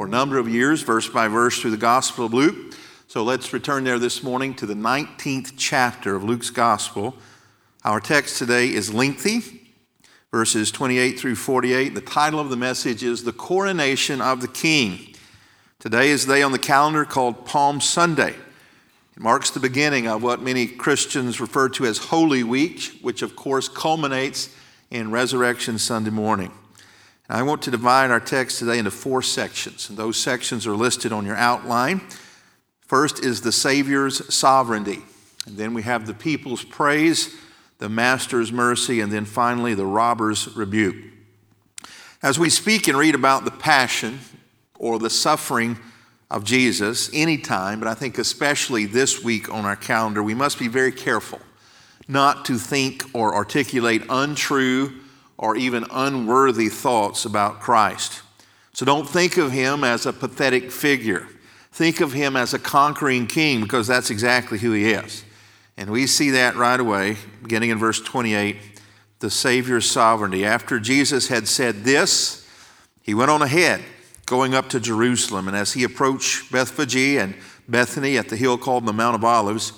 for a number of years, verse by verse, through the Gospel of Luke. So let's return there this morning to the 19th chapter of Luke's Gospel. Our text today is lengthy, verses 28 through 48. The title of the message is The Coronation of the King. Today is the day on the calendar called Palm Sunday. It marks the beginning of what many Christians refer to as Holy Week, which of course culminates in Resurrection Sunday morning. I want to divide our text today into four sections, and those sections are listed on your outline. First is the Savior's sovereignty, and then we have the people's praise, the Master's mercy, and then finally the robber's rebuke. As we speak and read about the passion or the suffering of Jesus anytime, but I think especially this week on our calendar, we must be very careful not to think or articulate untrue or even unworthy thoughts about Christ. So don't think of him as a pathetic figure. Think of him as a conquering king because that's exactly who he is. And we see that right away, beginning in verse 28, the Savior's sovereignty. After Jesus had said this, he went on ahead, going up to Jerusalem. And as he approached Bethphage and Bethany at the hill called the Mount of Olives,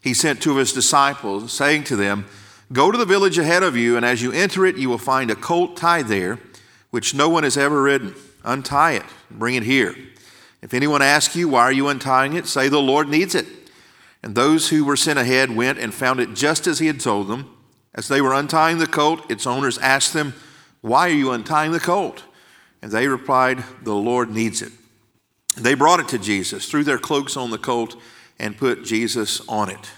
he sent two of his disciples, saying to them, Go to the village ahead of you, and as you enter it, you will find a colt tied there, which no one has ever ridden. Untie it, and bring it here. If anyone asks you, Why are you untying it? say, The Lord needs it. And those who were sent ahead went and found it just as he had told them. As they were untying the colt, its owners asked them, Why are you untying the colt? And they replied, The Lord needs it. They brought it to Jesus, threw their cloaks on the colt, and put Jesus on it.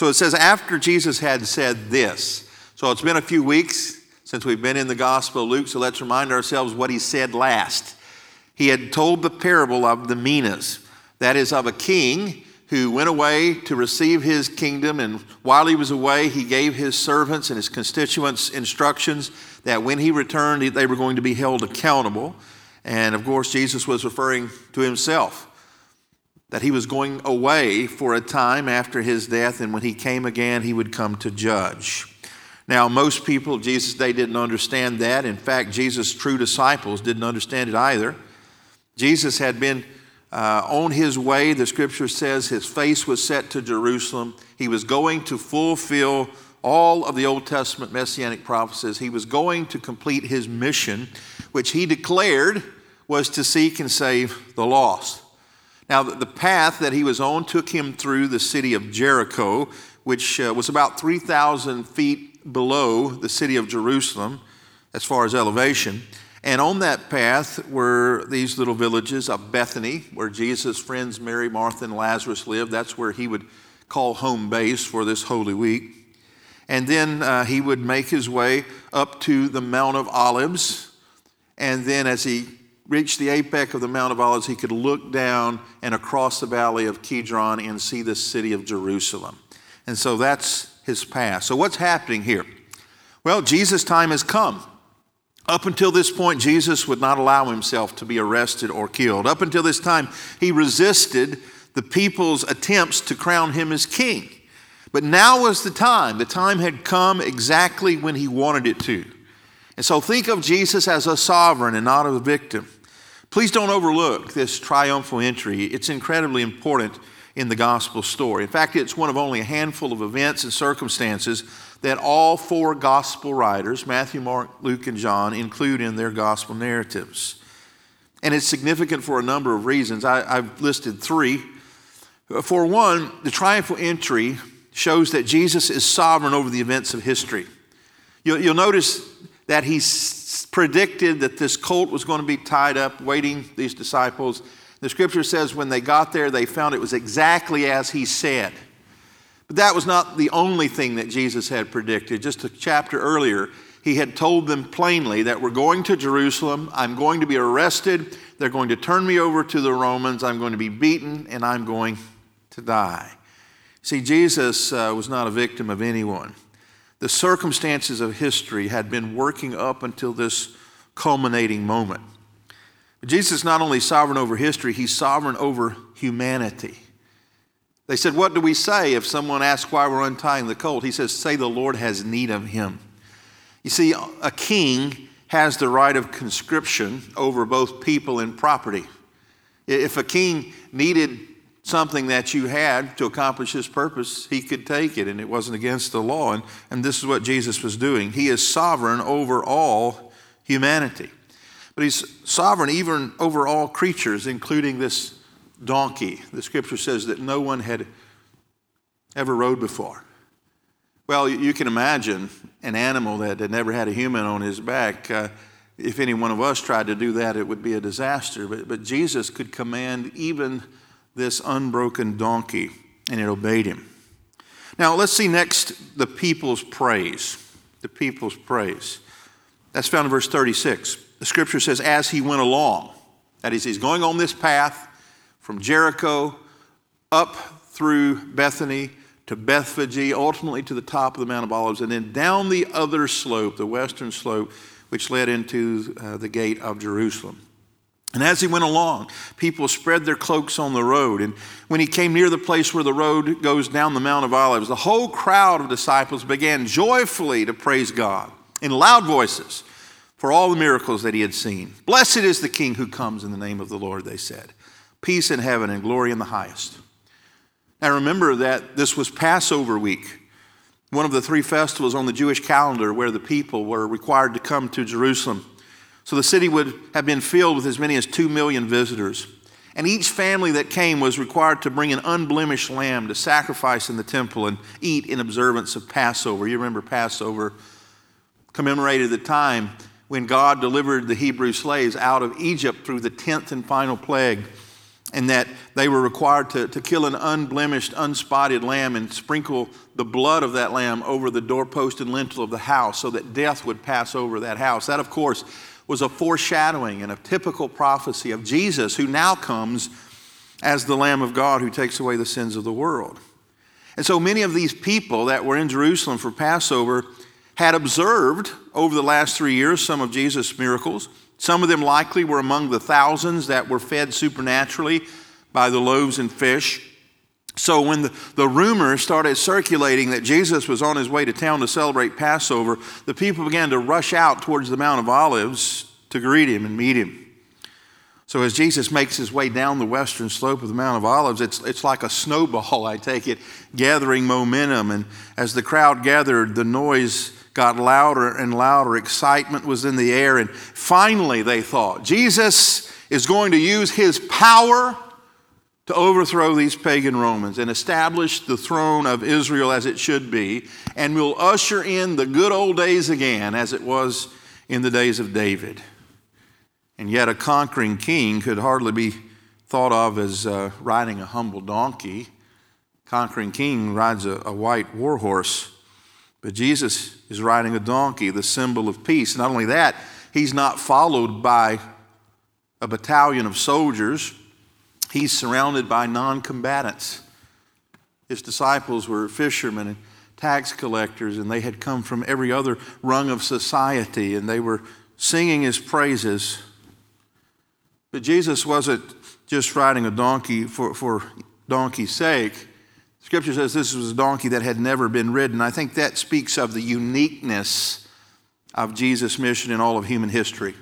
So it says, after Jesus had said this. So it's been a few weeks since we've been in the Gospel of Luke, so let's remind ourselves what he said last. He had told the parable of the minas, that is, of a king who went away to receive his kingdom, and while he was away, he gave his servants and his constituents instructions that when he returned, they were going to be held accountable. And of course, Jesus was referring to himself that he was going away for a time after his death, and when he came again, he would come to judge. Now, most people Jesus' they didn't understand that. In fact, Jesus' true disciples didn't understand it either. Jesus had been uh, on his way, the scripture says his face was set to Jerusalem. He was going to fulfill all of the Old Testament messianic prophecies. He was going to complete his mission, which he declared was to seek and save the lost. Now, the path that he was on took him through the city of Jericho, which uh, was about 3,000 feet below the city of Jerusalem as far as elevation. And on that path were these little villages of Bethany, where Jesus' friends Mary, Martha, and Lazarus lived. That's where he would call home base for this Holy Week. And then uh, he would make his way up to the Mount of Olives. And then as he reached the apex of the Mount of Olives, he could look down and across the valley of Kidron and see the city of Jerusalem. And so that's his path. So, what's happening here? Well, Jesus' time has come. Up until this point, Jesus would not allow himself to be arrested or killed. Up until this time, he resisted the people's attempts to crown him as king. But now was the time. The time had come exactly when he wanted it to. And so think of Jesus as a sovereign and not a victim. Please don't overlook this triumphal entry. It's incredibly important in the gospel story. In fact, it's one of only a handful of events and circumstances that all four gospel writers, Matthew, Mark, Luke, and John, include in their gospel narratives. And it's significant for a number of reasons. I, have listed three. For one, the triumphal entry shows that Jesus is sovereign over the events of history. You'll, you'll notice that he predicted that this colt was going to be tied up, waiting these disciples. The scripture says when they got there, they found it was exactly as he said. But that was not the only thing that Jesus had predicted. Just a chapter earlier, he had told them plainly that we're going to Jerusalem, I'm going to be arrested, they're going to turn me over to the Romans, I'm going to be beaten, and I'm going to die. See, Jesus uh, was not a victim of anyone. The circumstances of history had been working up until this culminating moment. Jesus is not only sovereign over history, he's sovereign over humanity. They said, What do we say if someone asks why we're untying the colt? He says, Say the Lord has need of him. You see, a king has the right of conscription over both people and property. If a king needed something that you had to accomplish his purpose, he could take it, and it wasn't against the law. And, and this is what Jesus was doing. He is sovereign over all humanity. But he's sovereign even over all creatures, including this donkey. The scripture says that no one had ever rode before. Well, you can imagine an animal that had never had a human on his back. Uh, if any one of us tried to do that, it would be a disaster. But, but Jesus could command even this unbroken donkey, and it obeyed him. Now, let's see next the people's praise. The people's praise. That's found in verse 36. The scripture says, as he went along, that is, he's going on this path from Jericho up through Bethany to Bethphage, ultimately to the top of the Mount of Olives, and then down the other slope, the western slope, which led into uh, the gate of Jerusalem. And as he went along, people spread their cloaks on the road. And when he came near the place where the road goes down the Mount of Olives, the whole crowd of disciples began joyfully to praise God in loud voices for all the miracles that he had seen. Blessed is the King who comes in the name of the Lord, they said. Peace in heaven and glory in the highest. Now remember that this was Passover week, one of the three festivals on the Jewish calendar where the people were required to come to Jerusalem. So the city would have been filled with as many as two million visitors. And each family that came was required to bring an unblemished lamb to sacrifice in the temple and eat in observance of Passover. You remember Passover commemorated the time when God delivered the Hebrew slaves out of Egypt through the tenth and final plague, and that they were required to, to kill an unblemished, unspotted lamb and sprinkle the blood of that lamb over the doorpost and lintel of the house so that death would pass over that house. That, of course, was a foreshadowing and a typical prophecy of Jesus, who now comes as the Lamb of God who takes away the sins of the world. And so many of these people that were in Jerusalem for Passover had observed over the last three years some of Jesus' miracles. Some of them likely were among the thousands that were fed supernaturally by the loaves and fish. So when the, the rumor started circulating that Jesus was on his way to town to celebrate Passover, the people began to rush out towards the Mount of Olives to greet him and meet him. So as Jesus makes his way down the western slope of the Mount of Olives, it's, it's like a snowball, I take it, gathering momentum. And as the crowd gathered, the noise got louder and louder. Excitement was in the air. And finally, they thought, Jesus is going to use his power to overthrow these pagan Romans and establish the throne of Israel as it should be, and will usher in the good old days again as it was in the days of David. And yet, a conquering king could hardly be thought of as uh, riding a humble donkey. Conquering king rides a, a white war horse, but Jesus is riding a donkey, the symbol of peace. Not only that, he's not followed by a battalion of soldiers he's surrounded by non combatants. His disciples were fishermen and tax collectors, and they had come from every other rung of society, and they were singing his praises. But Jesus wasn't just riding a donkey for, for donkey's sake. Scripture says this was a donkey that had never been ridden. I think that speaks of the uniqueness of Jesus' mission in all of human history.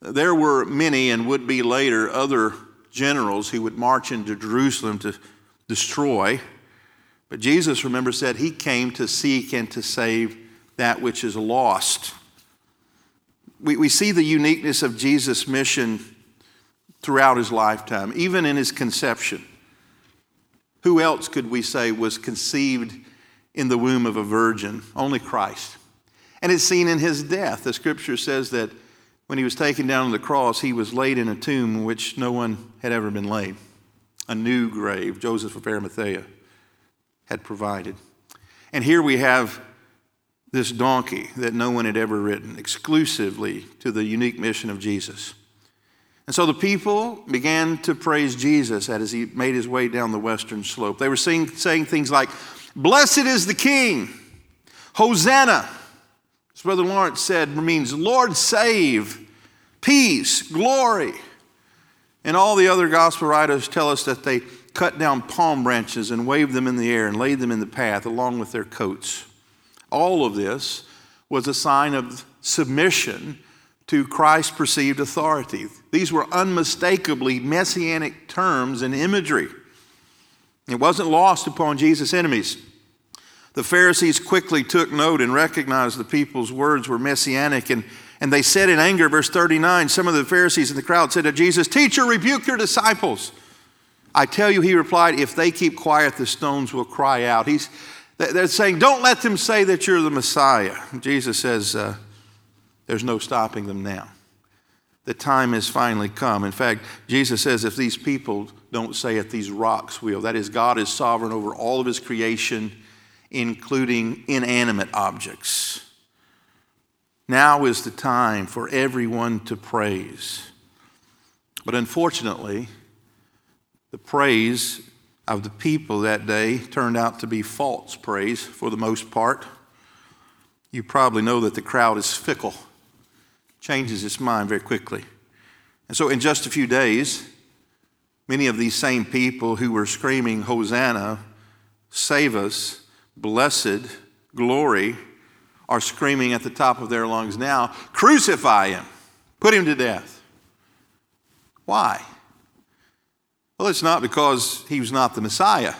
There were many, and would be later, other generals who would march into Jerusalem to destroy. But Jesus, remember, said he came to seek and to save that which is lost. We, we see the uniqueness of Jesus' mission throughout his lifetime, even in his conception. Who else could we say was conceived in the womb of a virgin? Only Christ. And it's seen in his death. The scripture says that when he was taken down to the cross, he was laid in a tomb in which no one had ever been laid. A new grave, Joseph of Arimathea had provided. And here we have this donkey that no one had ever ridden, exclusively to the unique mission of Jesus. And so the people began to praise Jesus as he made his way down the western slope. They were saying, saying things like, Blessed is the King, Hosanna. As Brother Lawrence said, means Lord save, peace, glory. And all the other gospel writers tell us that they cut down palm branches and waved them in the air and laid them in the path along with their coats. All of this was a sign of submission to Christ's perceived authority. These were unmistakably messianic terms and imagery. It wasn't lost upon Jesus' enemies. The Pharisees quickly took note and recognized the people's words were messianic, and, and they said in anger, verse 39, some of the Pharisees in the crowd said to Jesus, Teacher, rebuke your disciples. I tell you, he replied, if they keep quiet, the stones will cry out. He's, they're saying, Don't let them say that you're the Messiah. Jesus says, uh, There's no stopping them now. The time has finally come. In fact, Jesus says, If these people don't say it, these rocks will. That is, God is sovereign over all of his creation, including inanimate objects. Now is the time for everyone to praise. But unfortunately, the praise of the people that day turned out to be false praise for the most part. You probably know that the crowd is fickle, changes its mind very quickly. And so, in just a few days, many of these same people who were screaming, Hosanna, save us, blessed, glory, are screaming at the top of their lungs now, crucify him, put him to death. Why? Well, it's not because he was not the Messiah,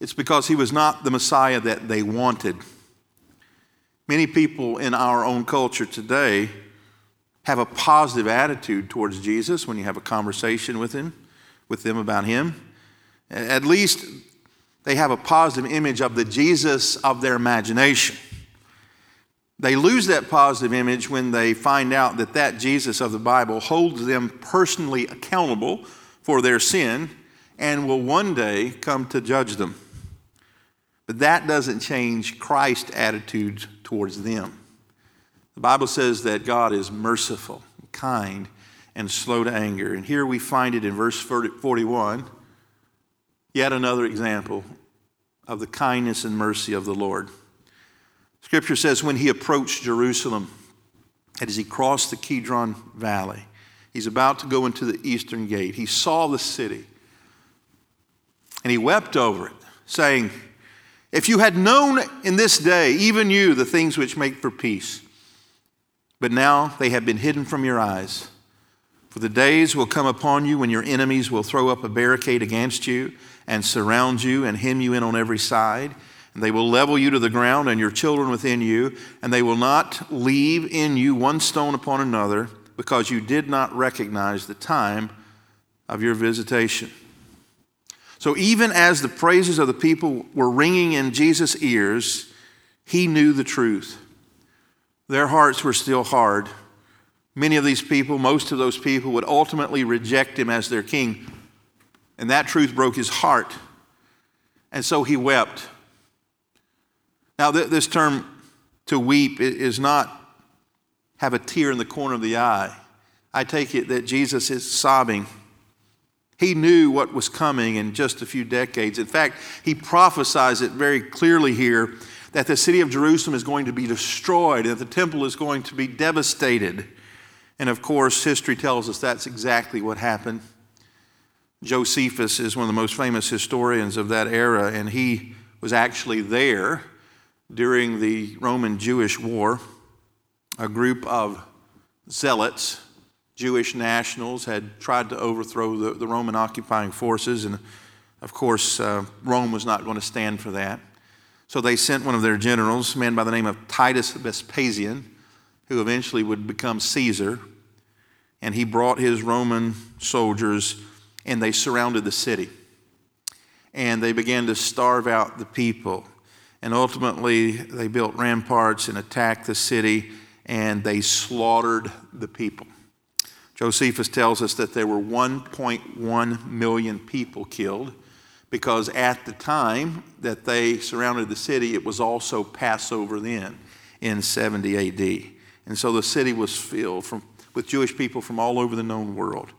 it's because he was not the Messiah that they wanted. Many people in our own culture today have a positive attitude towards Jesus when you have a conversation with him, with them about him. At least they have a positive image of the Jesus of their imagination. They lose that positive image when they find out that that Jesus of the Bible holds them personally accountable for their sin and will one day come to judge them. But that doesn't change Christ's attitude towards them. The Bible says that God is merciful, kind, and slow to anger. And here we find it in verse 41, yet another example of the kindness and mercy of the Lord. Scripture says, when he approached Jerusalem, and as he crossed the Kidron Valley, He's about to go into the eastern gate. He saw the city and he wept over it, saying, If you had known in this day, even you, the things which make for peace, but now they have been hidden from your eyes. For the days will come upon you when your enemies will throw up a barricade against you and surround you and hem you in on every side. And they will level you to the ground and your children within you, and they will not leave in you one stone upon another because you did not recognize the time of your visitation. So, even as the praises of the people were ringing in Jesus' ears, he knew the truth. Their hearts were still hard. Many of these people, most of those people, would ultimately reject him as their king. And that truth broke his heart. And so he wept. Now, this term to weep is not have a tear in the corner of the eye. I take it that Jesus is sobbing. He knew what was coming in just a few decades. In fact, he prophesies it very clearly here that the city of Jerusalem is going to be destroyed, and that the temple is going to be devastated. And of course, history tells us that's exactly what happened. Josephus is one of the most famous historians of that era, and he was actually there during the Roman Jewish War a group of zealots, Jewish nationals, had tried to overthrow the, the Roman occupying forces. And of course, uh, Rome was not going to stand for that. So they sent one of their generals, a man by the name of Titus Vespasian, who eventually would become Caesar. And he brought his Roman soldiers and they surrounded the city. And they began to starve out the people. And ultimately, they built ramparts and attacked the city and they slaughtered the people. Josephus tells us that there were 1.1 million people killed because at the time that they surrounded the city, it was also Passover then in 70 AD. And so the city was filled from, with Jewish people from all over the known world.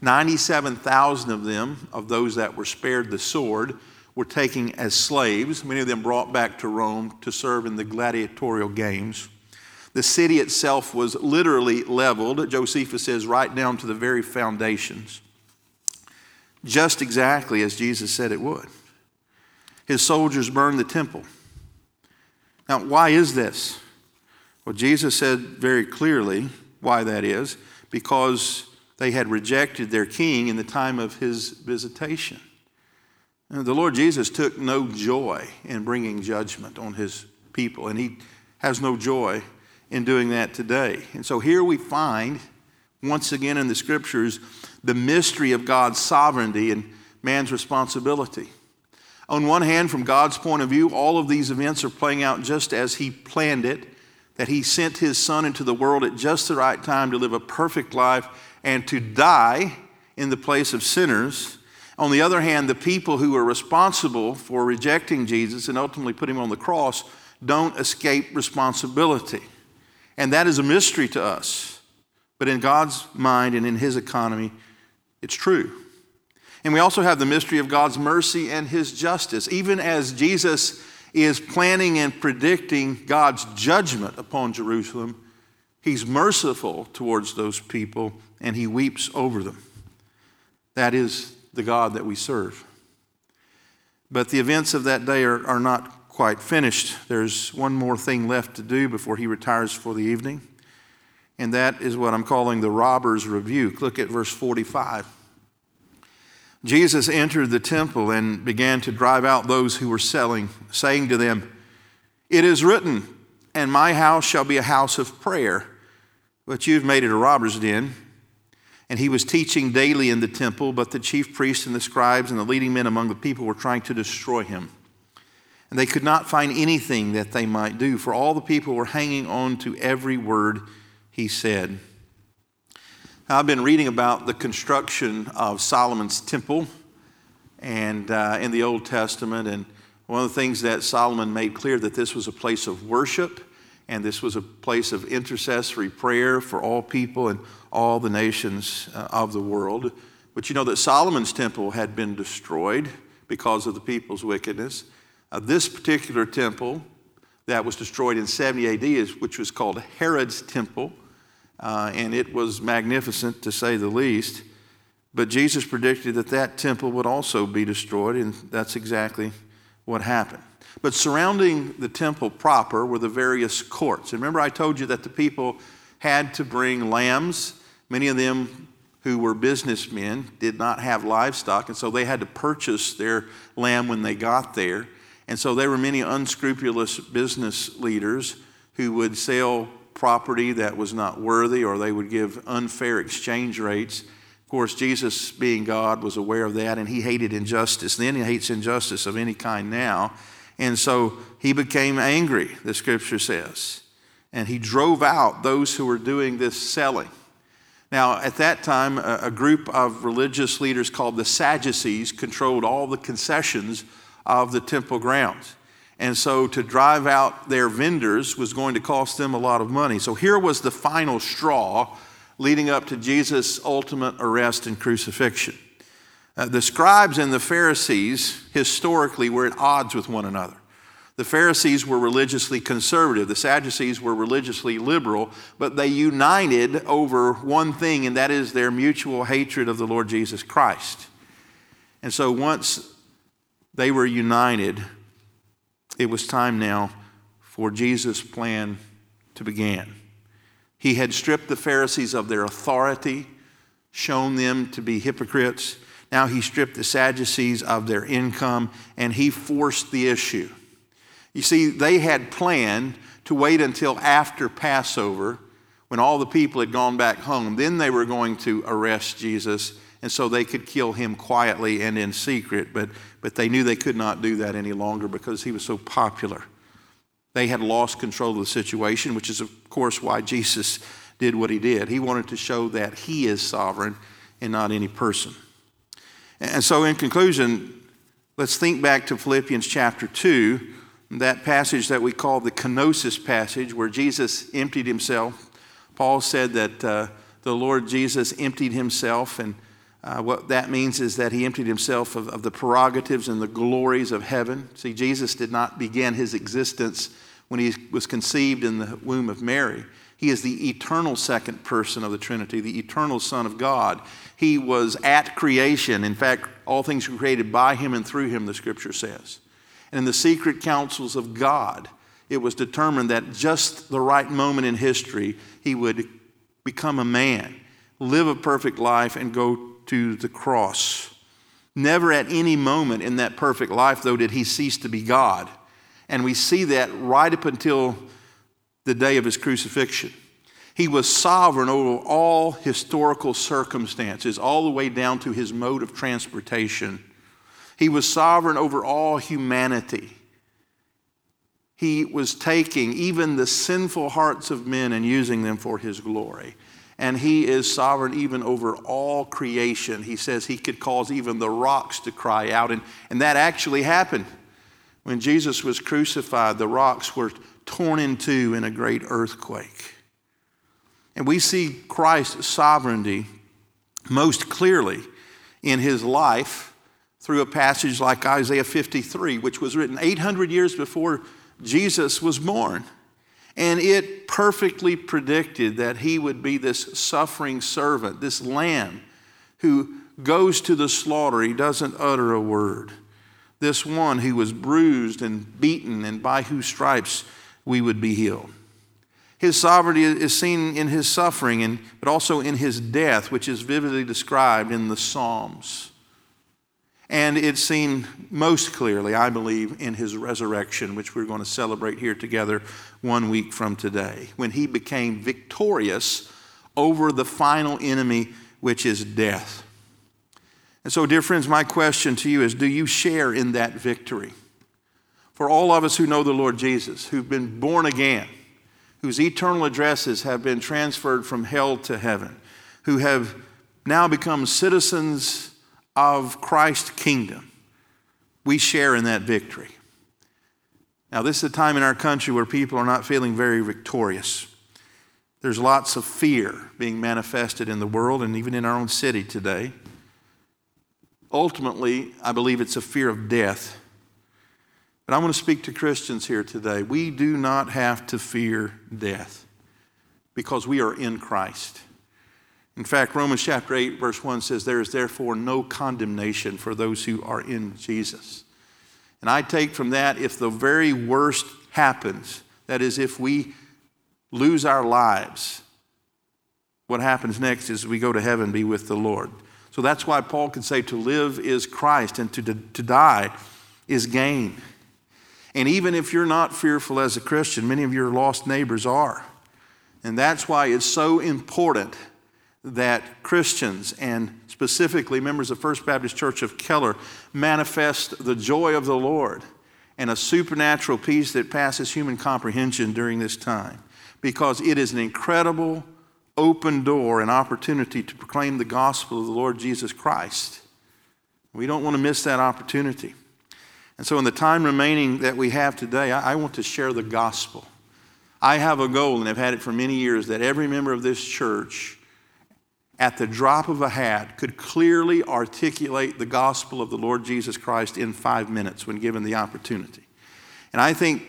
97,000 of them, of those that were spared the sword, were taken as slaves, many of them brought back to Rome to serve in the gladiatorial games. The city itself was literally leveled, Josephus says, right down to the very foundations, just exactly as Jesus said it would. His soldiers burned the temple. Now, why is this? Well, Jesus said very clearly why that is because they had rejected their king in the time of his visitation. The Lord Jesus took no joy in bringing judgment on his people, and he has no joy in doing that today. And so here we find, once again in the scriptures, the mystery of God's sovereignty and man's responsibility. On one hand, from God's point of view, all of these events are playing out just as He planned it, that He sent His Son into the world at just the right time to live a perfect life and to die in the place of sinners on the other hand, the people who are responsible for rejecting Jesus and ultimately putting him on the cross don't escape responsibility. And that is a mystery to us. But in God's mind and in his economy, it's true. And we also have the mystery of God's mercy and his justice. Even as Jesus is planning and predicting God's judgment upon Jerusalem, he's merciful towards those people and he weeps over them. That is the God that we serve. But the events of that day are, are not quite finished. There's one more thing left to do before he retires for the evening, and that is what I'm calling the robber's rebuke. Look at verse 45. Jesus entered the temple and began to drive out those who were selling, saying to them, It is written, and my house shall be a house of prayer, but you've made it a robber's den. And he was teaching daily in the temple, but the chief priests and the scribes and the leading men among the people were trying to destroy him. And they could not find anything that they might do, for all the people were hanging on to every word he said. I've been reading about the construction of Solomon's temple and uh, in the Old Testament, and one of the things that Solomon made clear that this was a place of worship and this was a place of intercessory prayer for all people and all the nations uh, of the world. But you know that Solomon's temple had been destroyed because of the people's wickedness. Uh, this particular temple that was destroyed in 70 AD, is, which was called Herod's temple, uh, and it was magnificent to say the least. But Jesus predicted that that temple would also be destroyed, and that's exactly what happened. But surrounding the temple proper were the various courts. And remember, I told you that the people had to bring lambs. Many of them who were businessmen did not have livestock, and so they had to purchase their lamb when they got there. And so there were many unscrupulous business leaders who would sell property that was not worthy or they would give unfair exchange rates. Of course, Jesus, being God, was aware of that and he hated injustice. Then he hates injustice of any kind now. And so he became angry, the scripture says. And he drove out those who were doing this selling. Now, at that time, a, group of religious leaders called the Sadducees controlled all the concessions of the temple grounds. And so to drive out their vendors was going to cost them a lot of money. So here was the final straw leading up to Jesus' ultimate arrest and crucifixion. Uh, the scribes and the Pharisees historically were at odds with one another. The Pharisees were religiously conservative, the Sadducees were religiously liberal, but they united over one thing, and that is their mutual hatred of the Lord Jesus Christ. And so once they were united, it was time now for Jesus' plan to begin. He had stripped the Pharisees of their authority, shown them to be hypocrites now he stripped the Sadducees of their income and he forced the issue. You see, they had planned to wait until after Passover when all the people had gone back home. Then they were going to arrest Jesus and so they could kill him quietly and in secret. But, but they knew they could not do that any longer because he was so popular. They had lost control of the situation, which is, of course, why Jesus did what he did. He wanted to show that he is sovereign and not any person. And so, in conclusion, Let's think back to Philippians chapter 2, that passage that we call the kenosis passage, where Jesus emptied himself. Paul said that uh, the Lord Jesus emptied himself, and uh, what that means is that he emptied himself of, of the prerogatives and the glories of heaven. See, Jesus did not begin his existence when he was conceived in the womb of Mary. He is the eternal second person of the Trinity, the eternal Son of God. He was at creation. In fact, all things were created by him and through him, the scripture says. And in the secret counsels of God, it was determined that just the right moment in history, he would become a man, live a perfect life, and go to the cross. Never at any moment in that perfect life, though, did he cease to be God. And we see that right up until the day of his crucifixion. He was sovereign over all historical circumstances, all the way down to his mode of transportation. He was sovereign over all humanity. He was taking even the sinful hearts of men and using them for his glory. And he is sovereign even over all creation. He says he could cause even the rocks to cry out. And, and that actually happened. When Jesus was crucified, the rocks were torn in two in a great earthquake. And we see Christ's sovereignty most clearly in his life through a passage like Isaiah 53, which was written 800 years before Jesus was born. And it perfectly predicted that he would be this suffering servant, this lamb who goes to the slaughter. He doesn't utter a word. This one who was bruised and beaten, and by whose stripes we would be healed. His sovereignty is seen in his suffering, and, but also in his death, which is vividly described in the Psalms. And it's seen most clearly, I believe, in his resurrection, which we're going to celebrate here together one week from today, when he became victorious over the final enemy, which is death. And so, dear friends, my question to you is do you share in that victory? For all of us who know the Lord Jesus, who've been born again, whose eternal addresses have been transferred from hell to heaven, who have now become citizens of Christ's kingdom, we share in that victory. Now, this is a time in our country where people are not feeling very victorious. There's lots of fear being manifested in the world and even in our own city today. Ultimately, I believe it's a fear of death but I want to speak to Christians here today. We do not have to fear death because we are in Christ. In fact, Romans chapter 8, verse 1 says, There is therefore no condemnation for those who are in Jesus. And I take from that, if the very worst happens, that is, if we lose our lives, what happens next is we go to heaven, be with the Lord. So that's why Paul can say to live is Christ and to, to die is gain. And even if you're not fearful as a Christian, many of your lost neighbors are. And that's why it's so important that Christians and specifically members of First Baptist Church of Keller manifest the joy of the Lord and a supernatural peace that passes human comprehension during this time because it is an incredible open door and opportunity to proclaim the gospel of the Lord Jesus Christ. We don't want to miss that opportunity. And so, in the time remaining that we have today, I, want to share the gospel. I have a goal, and I've had it for many years, that every member of this church, at the drop of a hat, could clearly articulate the gospel of the Lord Jesus Christ in five minutes when given the opportunity. And I think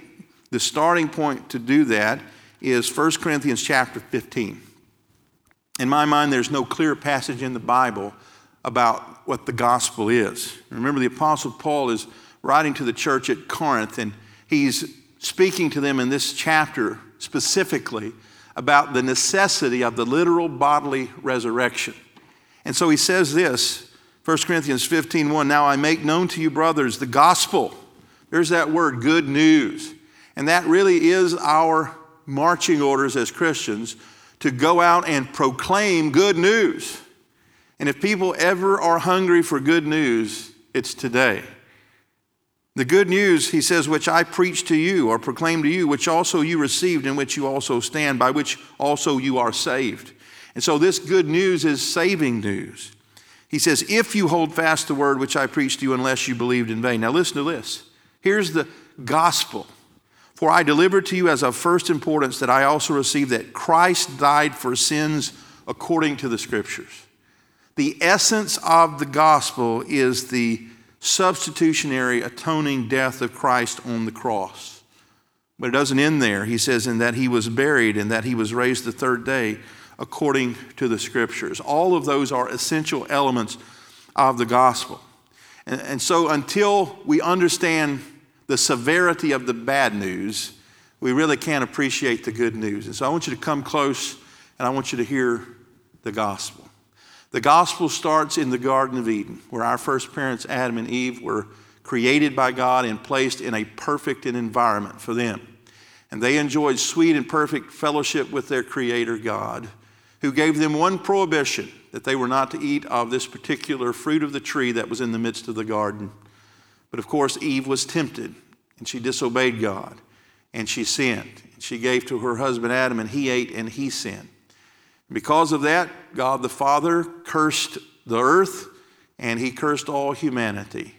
the starting point to do that is 1 Corinthians chapter 15. In my mind, there's no clear passage in the Bible about what the gospel is. Remember, the Apostle Paul is writing to the church at Corinth, and he's speaking to them in this chapter specifically about the necessity of the literal bodily resurrection. And so he says this, 1 Corinthians 15 1, Now I make known to you, brothers, the gospel. There's that word, good news. And that really is our marching orders as Christians to go out and proclaim good news. And if people ever are hungry for good news, it's today. The good news, he says, which I preach to you or proclaim to you, which also you received, in which you also stand, by which also you are saved. And so this good news is saving news. He says, If you hold fast the word which I preached to you, unless you believed in vain. Now listen to this. Here's the gospel. For I delivered to you as of first importance that I also received that Christ died for sins according to the scriptures. The essence of the gospel is the substitutionary atoning death of Christ on the cross. But it doesn't end there. He says, in that he was buried and that he was raised the third day according to the scriptures. All of those are essential elements of the gospel. And, and so until we understand the severity of the bad news, we really can't appreciate the good news. And so I want you to come close and I want you to hear the gospel. The gospel starts in the Garden of Eden, where our first parents, Adam and Eve, were created by God and placed in a perfect environment for them. And they enjoyed sweet and perfect fellowship with their Creator God, who gave them one prohibition that they were not to eat of this particular fruit of the tree that was in the midst of the garden. But of course, Eve was tempted and she disobeyed God and she sinned. She gave to her husband Adam and he ate and he sinned. Because of that, God the Father cursed the earth and he cursed all humanity.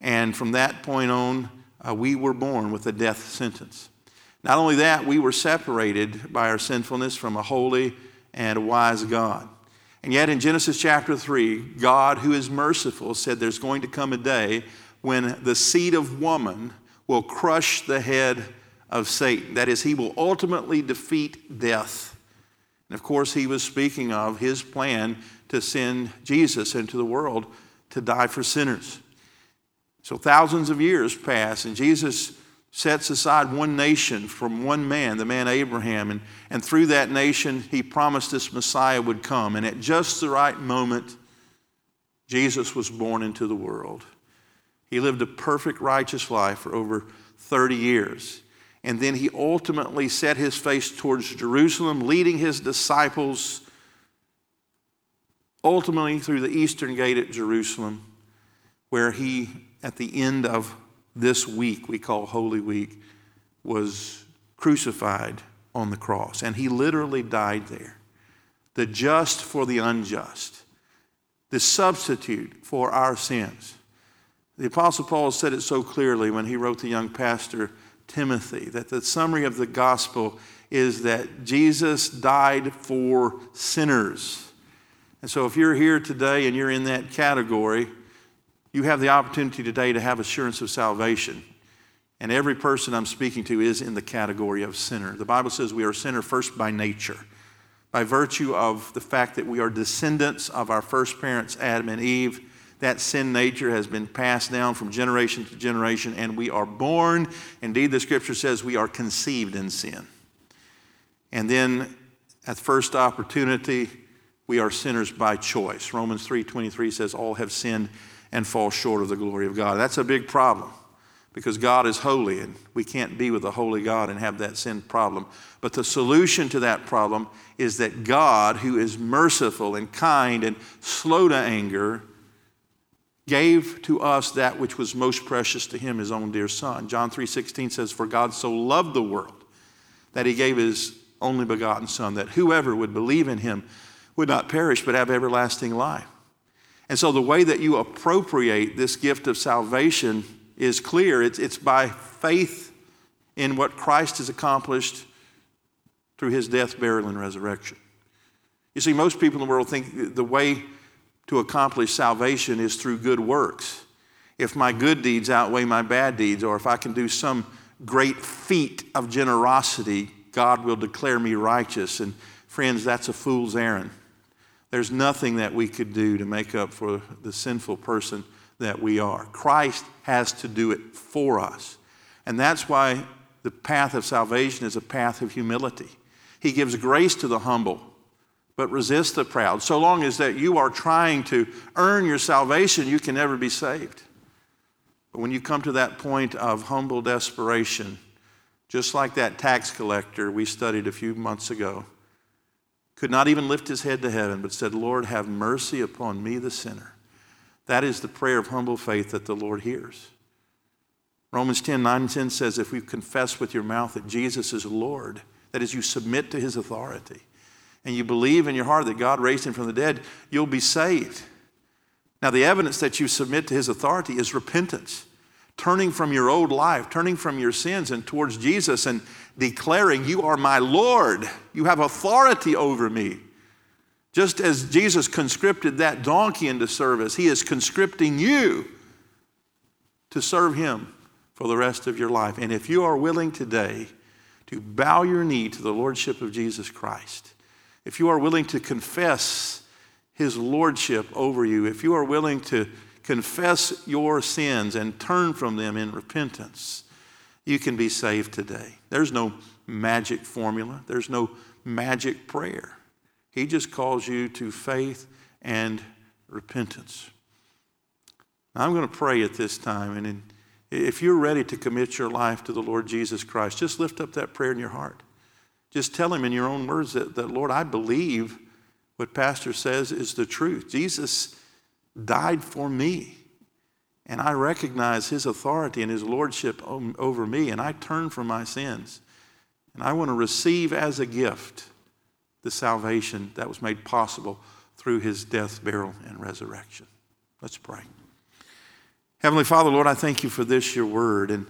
And from that point on, uh, we were born with a death sentence. Not only that, we were separated by our sinfulness from a holy and a wise God. And yet, in Genesis chapter 3, God, who is merciful, said there's going to come a day when the seed of woman will crush the head of Satan. That is, he will ultimately defeat death. And of course, he was speaking of his plan to send Jesus into the world to die for sinners. So thousands of years pass, and Jesus sets aside one nation from one man, the man Abraham, and, and through that nation, he promised this Messiah would come. And at just the right moment, Jesus was born into the world. He lived a perfect righteous life for over 30 years. And then he ultimately set his face towards Jerusalem, leading his disciples ultimately through the eastern gate at Jerusalem, where he, at the end of this week we call Holy Week, was crucified on the cross. And he literally died there. The just for the unjust, the substitute for our sins. The Apostle Paul said it so clearly when he wrote the young pastor Timothy that the summary of the gospel is that Jesus died for sinners. And so if you're here today and you're in that category, you have the opportunity today to have assurance of salvation. And every person I'm speaking to is in the category of sinner. The Bible says we are sinner first by nature, by virtue of the fact that we are descendants of our first parents, Adam and Eve that sin nature has been passed down from generation to generation, and we are born. Indeed, the scripture says we are conceived in sin. And then at first opportunity, we are sinners by choice. Romans 3:23 says all have sinned and fall short of the glory of God. That's a big problem because God is holy and we can't be with a holy God and have that sin problem. But the solution to that problem is that God, who is merciful and kind and slow to anger, gave to us that which was most precious to him his own dear son. John 3.16 says for god so loved the world that he gave his only begotten son that whoever would believe in him would not perish but have everlasting life. And so the way that you appropriate this gift of salvation is clear. It's, it's by faith in what christ has accomplished through his death burial and resurrection. You see most people in the world think the way to accomplish salvation is through good works. If my good deeds outweigh my bad deeds, or if I can do some great feat of generosity, God will declare me righteous. And friends, that's a fool's errand. There's nothing that we could do to make up for the sinful person that we are. Christ has to do it for us. And that's why the path of salvation is a path of humility. He gives grace to the humble but resist the proud. So long as that you are trying to earn your salvation, you can never be saved. But when you come to that point of humble desperation, just like that tax collector we studied a few months ago, could not even lift his head to heaven, but said, Lord, have mercy upon me, the sinner. That is the prayer of humble faith that the Lord hears. Romans 10 9 and 10 says, If we confess with your mouth that Jesus is Lord, that is, you submit to his authority, and you believe in your heart that God raised him from the dead, you'll be saved. Now, the evidence that you submit to his authority is repentance, turning from your old life, turning from your sins and towards Jesus and declaring, You are my Lord. You have authority over me. Just as Jesus conscripted that donkey into service, he is conscripting you to serve him for the rest of your life. And if you are willing today to bow your knee to the Lordship of Jesus Christ, if you are willing to confess his lordship over you, if you are willing to confess your sins and turn from them in repentance, you can be saved today. There's no magic formula, there's no magic prayer. He just calls you to faith and repentance. I'm going to pray at this time, and if you're ready to commit your life to the Lord Jesus Christ, just lift up that prayer in your heart. Just tell Him in your own words that, that Lord, I believe what Pastor says is the truth. Jesus died for me, and I recognize His authority and His lordship over me, and I turn from my sins. And I want to receive as a gift the salvation that was made possible through his death, burial, and resurrection. Let's pray. Heavenly Father, Lord, I thank you for this, your word. And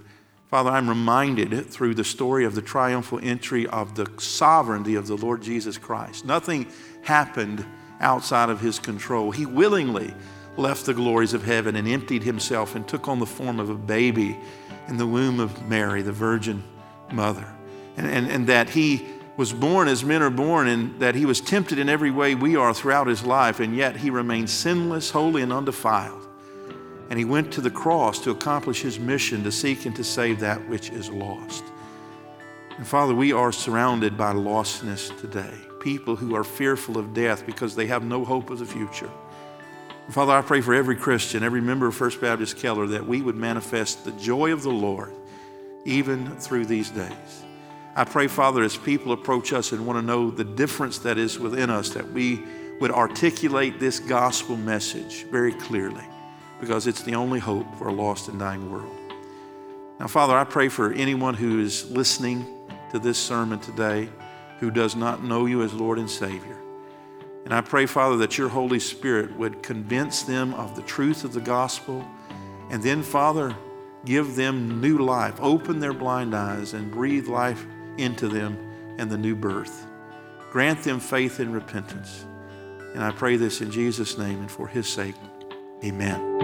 Father, I'm reminded through the story of the triumphal entry of the sovereignty of the Lord Jesus Christ. Nothing happened outside of his control. He willingly left the glories of heaven and emptied himself and took on the form of a baby in the womb of Mary, the Virgin Mother. And, and, and that he was born as men are born, and that he was tempted in every way we are throughout his life, and yet he remained sinless, holy, and undefiled. And he went to the cross to accomplish his mission to seek and to save that which is lost. And Father, we are surrounded by lostness today, people who are fearful of death because they have no hope of the future. And Father, I pray for every Christian, every member of First Baptist Keller, that we would manifest the joy of the Lord even through these days. I pray, Father, as people approach us and want to know the difference that is within us, that we would articulate this gospel message very clearly because it's the only hope for a lost and dying world. Now, Father, I pray for anyone who is listening to this sermon today who does not know you as Lord and Savior. And I pray, Father, that your Holy Spirit would convince them of the truth of the gospel. And then, Father, give them new life. Open their blind eyes and breathe life into them and the new birth. Grant them faith and repentance. And I pray this in Jesus' name and for his sake. Amen.